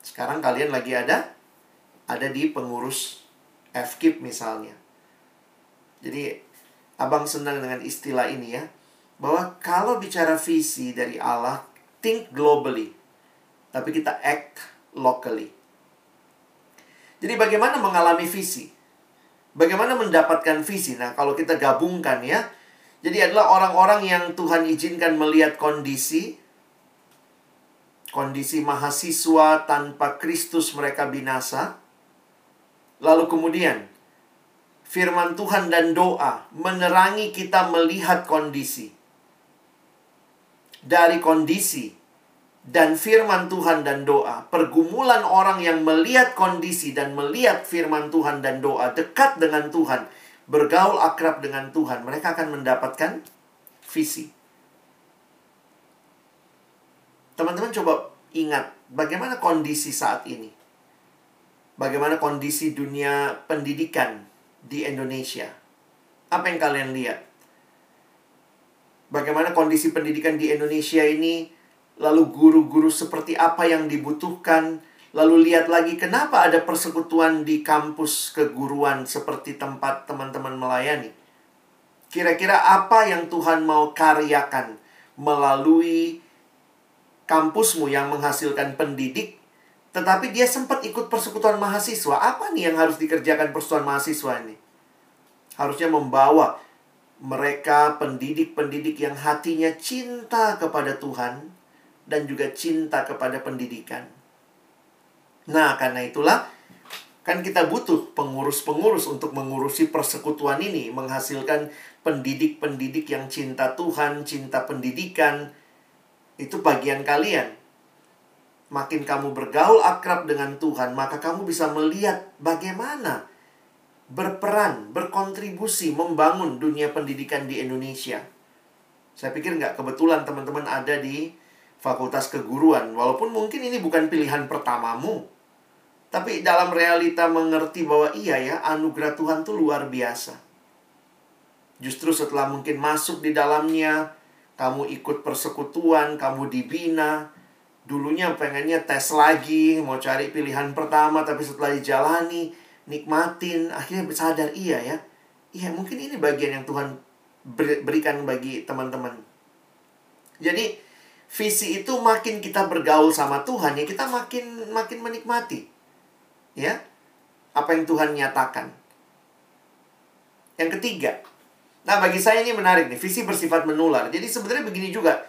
B: Sekarang kalian lagi ada ada di pengurus FKIP misalnya. Jadi abang senang dengan istilah ini ya. Bahwa kalau bicara visi dari Allah, think globally. Tapi kita act locally. Jadi bagaimana mengalami visi? Bagaimana mendapatkan visi? Nah, kalau kita gabungkan ya. Jadi adalah orang-orang yang Tuhan izinkan melihat kondisi kondisi mahasiswa tanpa Kristus mereka binasa. Lalu kemudian firman Tuhan dan doa menerangi kita melihat kondisi. Dari kondisi dan firman Tuhan dan doa, pergumulan orang yang melihat kondisi dan melihat firman Tuhan dan doa dekat dengan Tuhan, bergaul akrab dengan Tuhan, mereka akan mendapatkan visi. Teman-teman coba ingat bagaimana kondisi saat ini. Bagaimana kondisi dunia pendidikan di Indonesia. Apa yang kalian lihat? Bagaimana kondisi pendidikan di Indonesia ini lalu guru-guru seperti apa yang dibutuhkan, lalu lihat lagi kenapa ada persekutuan di kampus keguruan seperti tempat teman-teman melayani. Kira-kira apa yang Tuhan mau karyakan melalui kampusmu yang menghasilkan pendidik, tetapi dia sempat ikut persekutuan mahasiswa. Apa nih yang harus dikerjakan persekutuan mahasiswa ini? Harusnya membawa mereka pendidik-pendidik yang hatinya cinta kepada Tuhan, dan juga cinta kepada pendidikan. Nah, karena itulah kan kita butuh pengurus-pengurus untuk mengurusi persekutuan ini, menghasilkan pendidik-pendidik yang cinta Tuhan, cinta pendidikan. Itu bagian kalian. Makin kamu bergaul akrab dengan Tuhan, maka kamu bisa melihat bagaimana berperan, berkontribusi membangun dunia pendidikan di Indonesia. Saya pikir nggak kebetulan teman-teman ada di fakultas keguruan. Walaupun mungkin ini bukan pilihan pertamamu. Tapi dalam realita mengerti bahwa iya ya, anugerah Tuhan itu luar biasa. Justru setelah mungkin masuk di dalamnya, kamu ikut persekutuan, kamu dibina. Dulunya pengennya tes lagi, mau cari pilihan pertama, tapi setelah dijalani, nikmatin, akhirnya sadar iya ya. Iya, mungkin ini bagian yang Tuhan berikan bagi teman-teman. Jadi, visi itu makin kita bergaul sama Tuhan ya kita makin makin menikmati ya apa yang Tuhan nyatakan. Yang ketiga, nah bagi saya ini menarik nih visi bersifat menular. Jadi sebenarnya begini juga,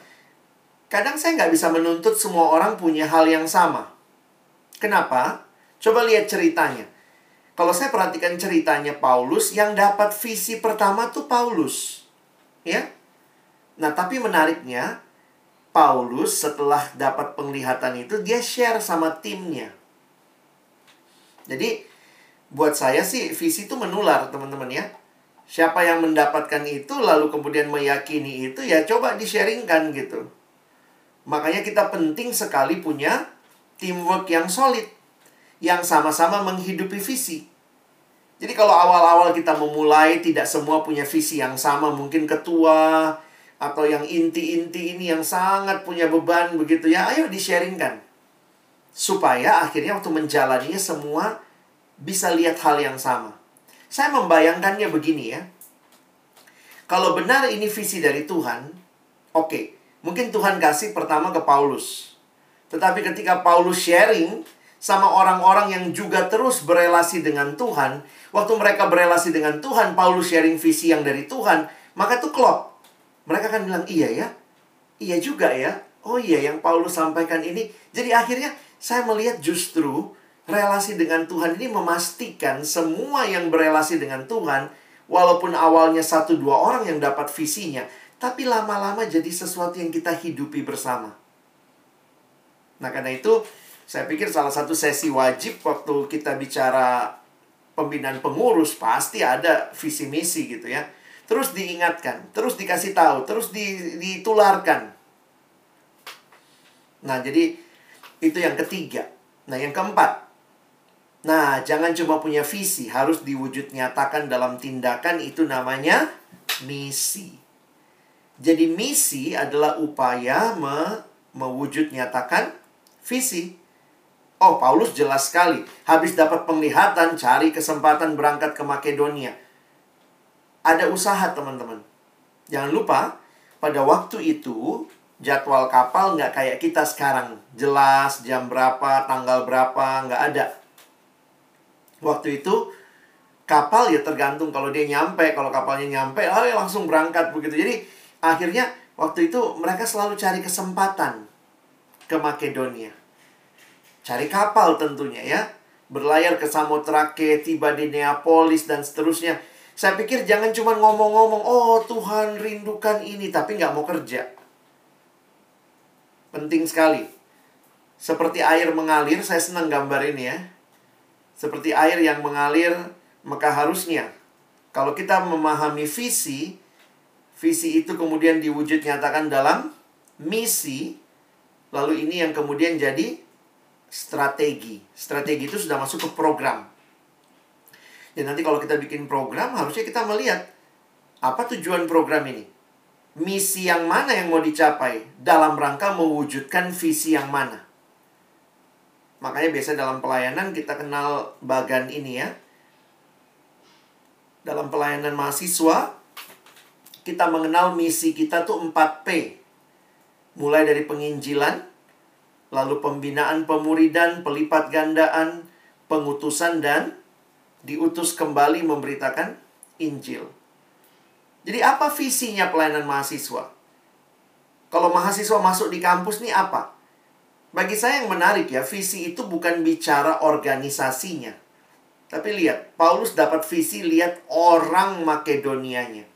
B: kadang saya nggak bisa menuntut semua orang punya hal yang sama. Kenapa? Coba lihat ceritanya. Kalau saya perhatikan ceritanya Paulus, yang dapat visi pertama tuh Paulus, ya. Nah tapi menariknya, Paulus setelah dapat penglihatan itu dia share sama timnya. Jadi buat saya sih visi itu menular teman-teman ya. Siapa yang mendapatkan itu lalu kemudian meyakini itu ya coba di-sharingkan gitu. Makanya kita penting sekali punya teamwork yang solid yang sama-sama menghidupi visi. Jadi kalau awal-awal kita memulai tidak semua punya visi yang sama, mungkin ketua, atau yang inti-inti ini yang sangat punya beban begitu ya, ayo di-sharingkan. Supaya akhirnya waktu menjalaninya semua bisa lihat hal yang sama. Saya membayangkannya begini ya. Kalau benar ini visi dari Tuhan, oke, okay, mungkin Tuhan kasih pertama ke Paulus. Tetapi ketika Paulus sharing, sama orang-orang yang juga terus berelasi dengan Tuhan. Waktu mereka berelasi dengan Tuhan, Paulus sharing visi yang dari Tuhan, maka itu klop. Mereka akan bilang, iya ya, iya juga ya. Oh iya, yang Paulus sampaikan ini. Jadi akhirnya saya melihat justru relasi dengan Tuhan ini memastikan semua yang berelasi dengan Tuhan, walaupun awalnya satu dua orang yang dapat visinya, tapi lama-lama jadi sesuatu yang kita hidupi bersama. Nah, karena itu saya pikir salah satu sesi wajib waktu kita bicara pembinaan pengurus pasti ada visi misi gitu ya. Terus diingatkan, terus dikasih tahu, terus ditularkan. Nah, jadi itu yang ketiga. Nah, yang keempat. Nah, jangan cuma punya visi, harus diwujud nyatakan dalam tindakan itu namanya misi. Jadi misi adalah upaya me mewujud nyatakan visi. Oh, Paulus jelas sekali. Habis dapat penglihatan, cari kesempatan berangkat ke Makedonia. Ada usaha, teman-teman. Jangan lupa, pada waktu itu, jadwal kapal nggak kayak kita sekarang. Jelas, jam berapa, tanggal berapa, nggak ada. Waktu itu, kapal ya tergantung kalau dia nyampe. Kalau kapalnya nyampe, oh ya langsung berangkat begitu. Jadi, akhirnya waktu itu mereka selalu cari kesempatan ke Makedonia. Cari kapal tentunya ya. Berlayar ke Samotrake, tiba di Neapolis dan seterusnya. Saya pikir jangan cuma ngomong-ngomong, oh Tuhan rindukan ini, tapi nggak mau kerja. Penting sekali. Seperti air mengalir, saya senang gambar ini ya. Seperti air yang mengalir, maka harusnya kalau kita memahami visi, visi itu kemudian diwujud nyatakan dalam misi, lalu ini yang kemudian jadi strategi. Strategi itu sudah masuk ke program. Dan nanti kalau kita bikin program, harusnya kita melihat apa tujuan program ini. Misi yang mana yang mau dicapai dalam rangka mewujudkan visi yang mana. Makanya biasa dalam pelayanan kita kenal bagan ini ya. Dalam pelayanan mahasiswa, kita mengenal misi kita tuh 4P. Mulai dari penginjilan, lalu pembinaan pemuridan, pelipat gandaan, pengutusan dan diutus kembali memberitakan Injil. Jadi apa visinya pelayanan mahasiswa? Kalau mahasiswa masuk di kampus nih apa? Bagi saya yang menarik ya, visi itu bukan bicara organisasinya. Tapi lihat, Paulus dapat visi lihat orang Makedonianya.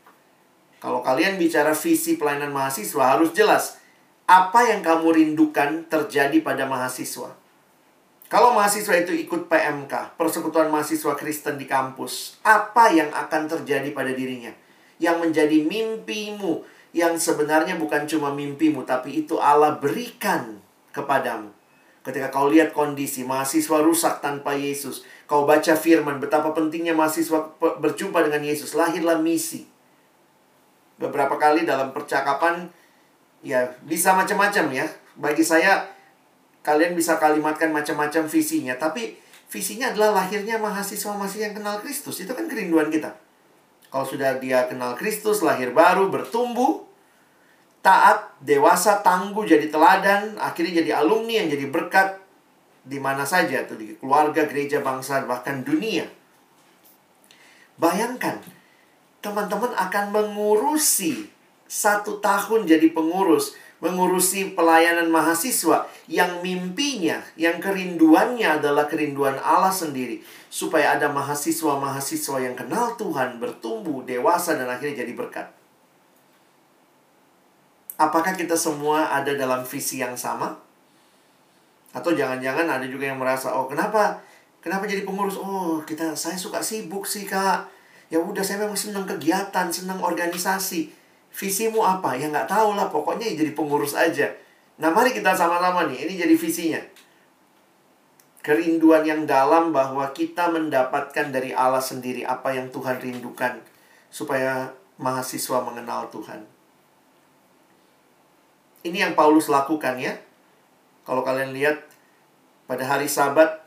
B: Kalau kalian bicara visi pelayanan mahasiswa harus jelas apa yang kamu rindukan terjadi pada mahasiswa. Kalau mahasiswa itu ikut PMK, Persekutuan Mahasiswa Kristen di kampus, apa yang akan terjadi pada dirinya? Yang menjadi mimpimu, yang sebenarnya bukan cuma mimpimu, tapi itu Allah berikan kepadamu. Ketika kau lihat kondisi mahasiswa rusak tanpa Yesus, kau baca firman betapa pentingnya mahasiswa berjumpa dengan Yesus, lahirlah misi. Beberapa kali dalam percakapan ya bisa macam-macam ya. Bagi saya kalian bisa kalimatkan macam-macam visinya, tapi visinya adalah lahirnya mahasiswa masih yang kenal Kristus. Itu kan kerinduan kita. Kalau sudah dia kenal Kristus, lahir baru, bertumbuh, taat, dewasa, tangguh, jadi teladan, akhirnya jadi alumni yang jadi berkat di mana saja tuh di keluarga, gereja, bangsa, bahkan dunia. Bayangkan, teman-teman akan mengurusi satu tahun jadi pengurus, mengurusi pelayanan mahasiswa yang mimpinya, yang kerinduannya adalah kerinduan Allah sendiri, supaya ada mahasiswa-mahasiswa yang kenal Tuhan, bertumbuh, dewasa, dan akhirnya jadi berkat. Apakah kita semua ada dalam visi yang sama? Atau jangan-jangan ada juga yang merasa, oh kenapa, kenapa jadi pengurus? Oh kita, saya suka sibuk sih kak. Ya udah saya memang senang kegiatan, senang organisasi Visimu apa? Ya nggak tahu lah, pokoknya jadi pengurus aja. Nah mari kita sama-sama nih, ini jadi visinya. Kerinduan yang dalam bahwa kita mendapatkan dari Allah sendiri apa yang Tuhan rindukan. Supaya mahasiswa mengenal Tuhan. Ini yang Paulus lakukan ya. Kalau kalian lihat pada hari sabat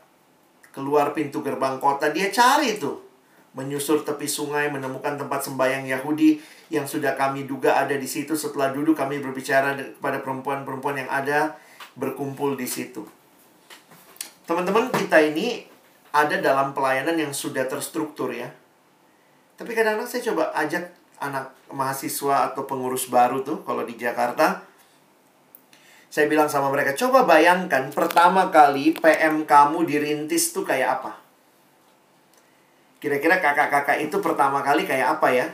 B: keluar pintu gerbang kota dia cari tuh menyusur tepi sungai menemukan tempat sembahyang Yahudi yang sudah kami duga ada di situ setelah duduk kami berbicara kepada perempuan-perempuan yang ada berkumpul di situ. Teman-teman kita ini ada dalam pelayanan yang sudah terstruktur ya. Tapi kadang-kadang saya coba ajak anak mahasiswa atau pengurus baru tuh kalau di Jakarta. Saya bilang sama mereka, coba bayangkan pertama kali PM kamu dirintis tuh kayak apa? Kira-kira kakak-kakak itu pertama kali kayak apa ya?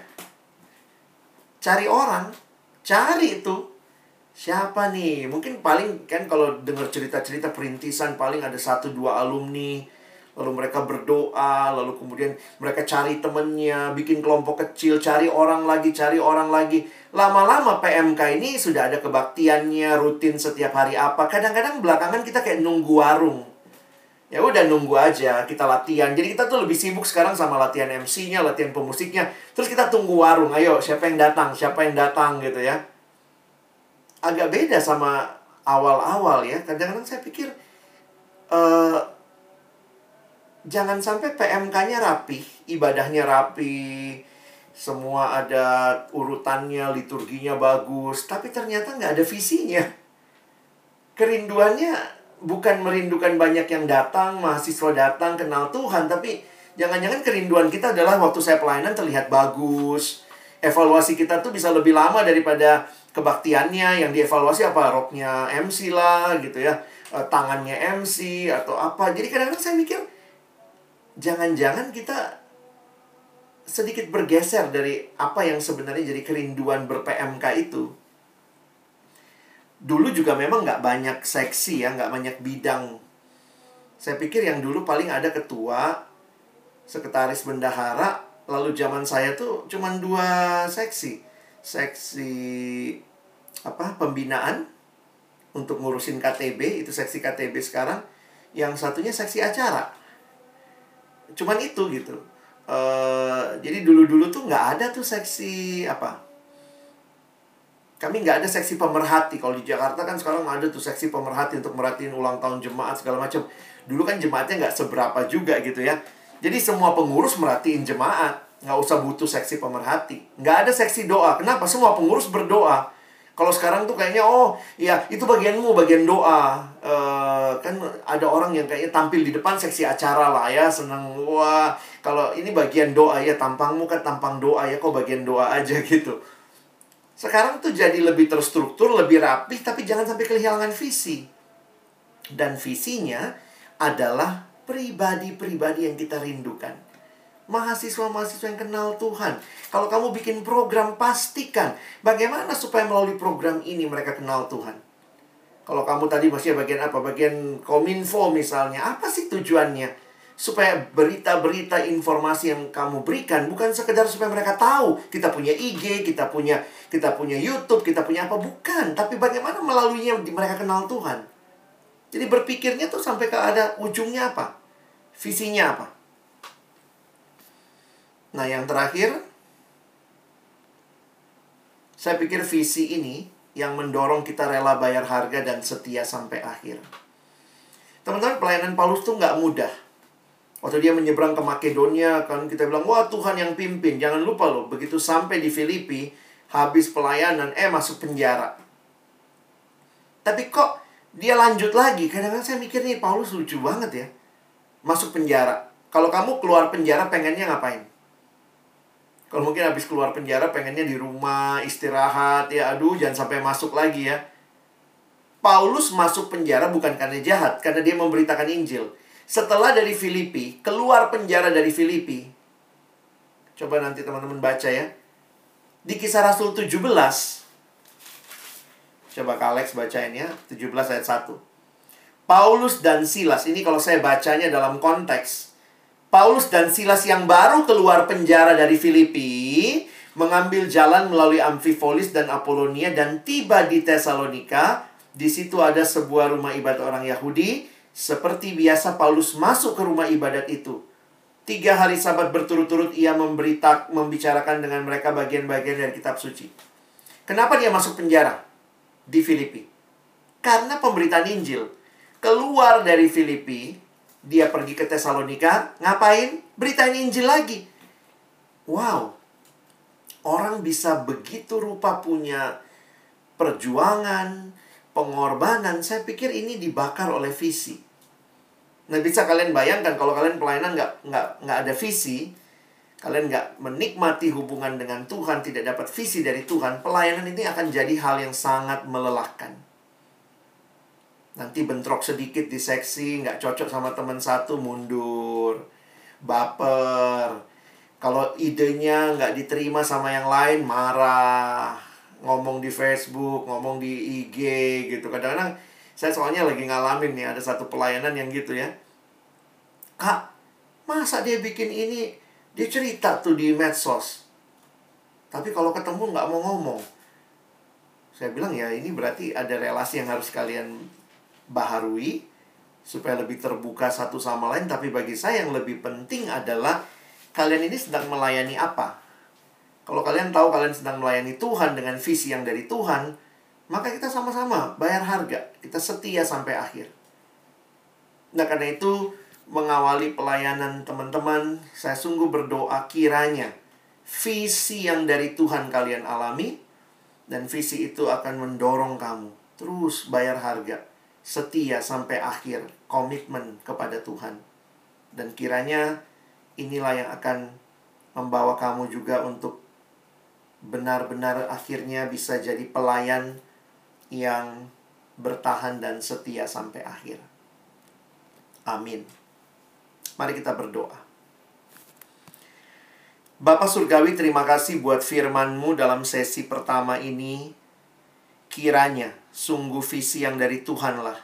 B: Cari orang, cari itu siapa nih? Mungkin paling kan kalau dengar cerita-cerita perintisan paling ada satu dua alumni lalu mereka berdoa, lalu kemudian mereka cari temennya, bikin kelompok kecil, cari orang lagi, cari orang lagi. Lama-lama PMK ini sudah ada kebaktiannya, rutin setiap hari apa. Kadang-kadang belakangan kita kayak nunggu warung. Ya udah nunggu aja, kita latihan. Jadi kita tuh lebih sibuk sekarang sama latihan MC-nya, latihan pemusiknya. Terus kita tunggu warung, ayo siapa yang datang, siapa yang datang gitu ya agak beda sama awal-awal ya. Kadang-kadang saya pikir uh, jangan sampai PMK-nya rapi, ibadahnya rapi, semua ada urutannya, liturginya bagus, tapi ternyata nggak ada visinya. Kerinduannya bukan merindukan banyak yang datang, mahasiswa datang, kenal Tuhan, tapi jangan-jangan kerinduan kita adalah waktu saya pelayanan terlihat bagus, evaluasi kita tuh bisa lebih lama daripada kebaktiannya yang dievaluasi apa roknya MC lah gitu ya eh, tangannya MC atau apa. Jadi kadang-kadang saya mikir jangan-jangan kita sedikit bergeser dari apa yang sebenarnya jadi kerinduan ber-PMK itu dulu juga memang nggak banyak seksi ya nggak banyak bidang. Saya pikir yang dulu paling ada ketua sekretaris bendahara lalu zaman saya tuh cuma dua seksi. Seksi apa pembinaan untuk ngurusin KTB itu seksi KTB sekarang. Yang satunya seksi acara. Cuman itu gitu. Uh, jadi dulu dulu tuh nggak ada tuh seksi apa kami nggak ada seksi pemerhati kalau di Jakarta kan sekarang ada tuh seksi pemerhati untuk merhatiin ulang tahun jemaat segala macam dulu kan jemaatnya nggak seberapa juga gitu ya jadi semua pengurus merhatiin jemaat, nggak usah butuh seksi pemerhati. Nggak ada seksi doa. Kenapa? Semua pengurus berdoa. Kalau sekarang tuh kayaknya, oh iya itu bagianmu, bagian doa. Uh, kan ada orang yang kayaknya tampil di depan seksi acara lah ya, senang. Wah, kalau ini bagian doa ya, tampangmu kan tampang doa ya, kok bagian doa aja gitu. Sekarang tuh jadi lebih terstruktur, lebih rapi, tapi jangan sampai kehilangan visi. Dan visinya adalah pribadi-pribadi yang kita rindukan. Mahasiswa-mahasiswa yang kenal Tuhan. Kalau kamu bikin program, pastikan bagaimana supaya melalui program ini mereka kenal Tuhan. Kalau kamu tadi masih bagian apa? Bagian kominfo misalnya. Apa sih tujuannya? Supaya berita-berita informasi yang kamu berikan bukan sekedar supaya mereka tahu kita punya IG, kita punya kita punya YouTube, kita punya apa bukan, tapi bagaimana melaluinya mereka kenal Tuhan. Jadi berpikirnya tuh sampai ke ada ujungnya apa? Visinya apa? Nah, yang terakhir, saya pikir visi ini yang mendorong kita rela bayar harga dan setia sampai akhir. Teman-teman, pelayanan Paulus tuh nggak mudah. Waktu dia menyeberang ke Makedonia, kan kita bilang, wah Tuhan yang pimpin. Jangan lupa loh, begitu sampai di Filipi, habis pelayanan, eh masuk penjara. Tapi kok dia lanjut lagi? Kadang-kadang saya mikir nih, Paulus lucu banget ya masuk penjara. Kalau kamu keluar penjara pengennya ngapain? Kalau mungkin habis keluar penjara pengennya di rumah, istirahat, ya aduh jangan sampai masuk lagi ya. Paulus masuk penjara bukan karena jahat, karena dia memberitakan Injil. Setelah dari Filipi, keluar penjara dari Filipi. Coba nanti teman-teman baca ya. Di kisah Rasul 17. Coba Kak Alex bacain ya, 17 ayat 1. Paulus dan Silas, ini kalau saya bacanya dalam konteks, Paulus dan Silas yang baru keluar penjara dari Filipi, mengambil jalan melalui Amphipolis dan Apolonia dan tiba di Tesalonika. Di situ ada sebuah rumah ibadat orang Yahudi. Seperti biasa Paulus masuk ke rumah ibadat itu. Tiga hari sabat berturut-turut ia memberita, membicarakan dengan mereka bagian-bagian dari kitab suci. Kenapa dia masuk penjara di Filipi? Karena pemberitaan Injil keluar dari Filipi, dia pergi ke Tesalonika, ngapain? Beritain Injil lagi. Wow. Orang bisa begitu rupa punya perjuangan, pengorbanan. Saya pikir ini dibakar oleh visi. Nah bisa kalian bayangkan kalau kalian pelayanan nggak nggak nggak ada visi, kalian nggak menikmati hubungan dengan Tuhan, tidak dapat visi dari Tuhan, pelayanan ini akan jadi hal yang sangat melelahkan. Nanti bentrok sedikit di seksi, nggak cocok sama teman satu, mundur, baper. Kalau idenya nggak diterima sama yang lain, marah, ngomong di Facebook, ngomong di IG gitu. Kadang-kadang saya soalnya lagi ngalamin nih, ada satu pelayanan yang gitu ya. Kak, masa dia bikin ini, dia cerita tuh di medsos. Tapi kalau ketemu nggak mau ngomong. Saya bilang ya ini berarti ada relasi yang harus kalian baharui supaya lebih terbuka satu sama lain. Tapi bagi saya yang lebih penting adalah kalian ini sedang melayani apa. Kalau kalian tahu kalian sedang melayani Tuhan dengan visi yang dari Tuhan, maka kita sama-sama bayar harga. Kita setia sampai akhir. Nah, karena itu mengawali pelayanan teman-teman, saya sungguh berdoa kiranya visi yang dari Tuhan kalian alami dan visi itu akan mendorong kamu terus bayar harga, setia sampai akhir, komitmen kepada Tuhan. Dan kiranya inilah yang akan membawa kamu juga untuk benar-benar akhirnya bisa jadi pelayan yang bertahan dan setia sampai akhir. Amin. Mari kita berdoa. Bapak Surgawi, terima kasih buat firman-Mu dalam sesi pertama ini. Kiranya sungguh visi yang dari Tuhanlah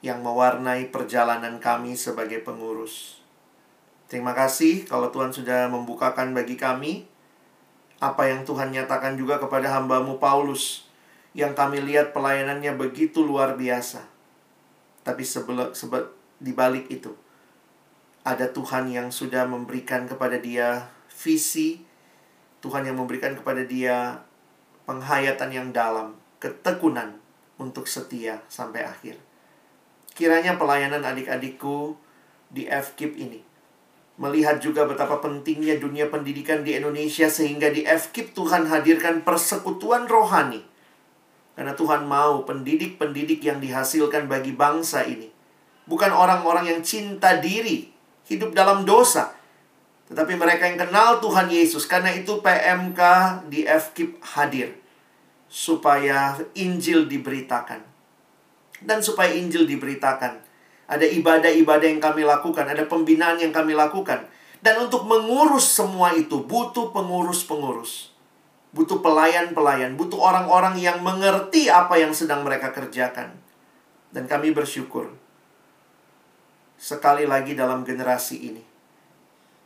B: yang mewarnai perjalanan kami sebagai pengurus. Terima kasih kalau Tuhan sudah membukakan bagi kami apa yang Tuhan nyatakan juga kepada hambamu Paulus yang kami lihat pelayanannya begitu luar biasa. Tapi sebelum sebe, di balik itu ada Tuhan yang sudah memberikan kepada dia visi, Tuhan yang memberikan kepada dia penghayatan yang dalam, ketekunan untuk setia sampai akhir. Kiranya pelayanan adik-adikku di FKIP ini melihat juga betapa pentingnya dunia pendidikan di Indonesia sehingga di FKIP Tuhan hadirkan persekutuan rohani karena Tuhan mau pendidik-pendidik yang dihasilkan bagi bangsa ini. Bukan orang-orang yang cinta diri, hidup dalam dosa. Tetapi mereka yang kenal Tuhan Yesus. Karena itu PMK di FKIP hadir. Supaya Injil diberitakan. Dan supaya Injil diberitakan. Ada ibadah-ibadah yang kami lakukan. Ada pembinaan yang kami lakukan. Dan untuk mengurus semua itu butuh pengurus-pengurus. Butuh pelayan-pelayan, butuh orang-orang yang mengerti apa yang sedang mereka kerjakan. Dan kami bersyukur. Sekali lagi dalam generasi ini,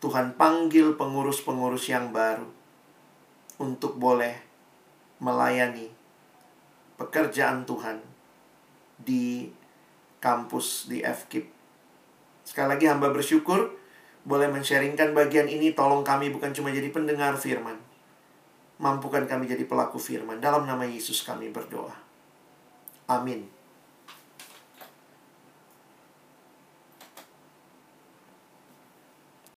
B: Tuhan panggil pengurus-pengurus yang baru untuk boleh melayani pekerjaan Tuhan di kampus di FKIP. Sekali lagi hamba bersyukur boleh men-sharingkan bagian ini. Tolong kami bukan cuma jadi pendengar firman, Mampukan kami jadi pelaku firman. Dalam nama Yesus kami berdoa. Amin.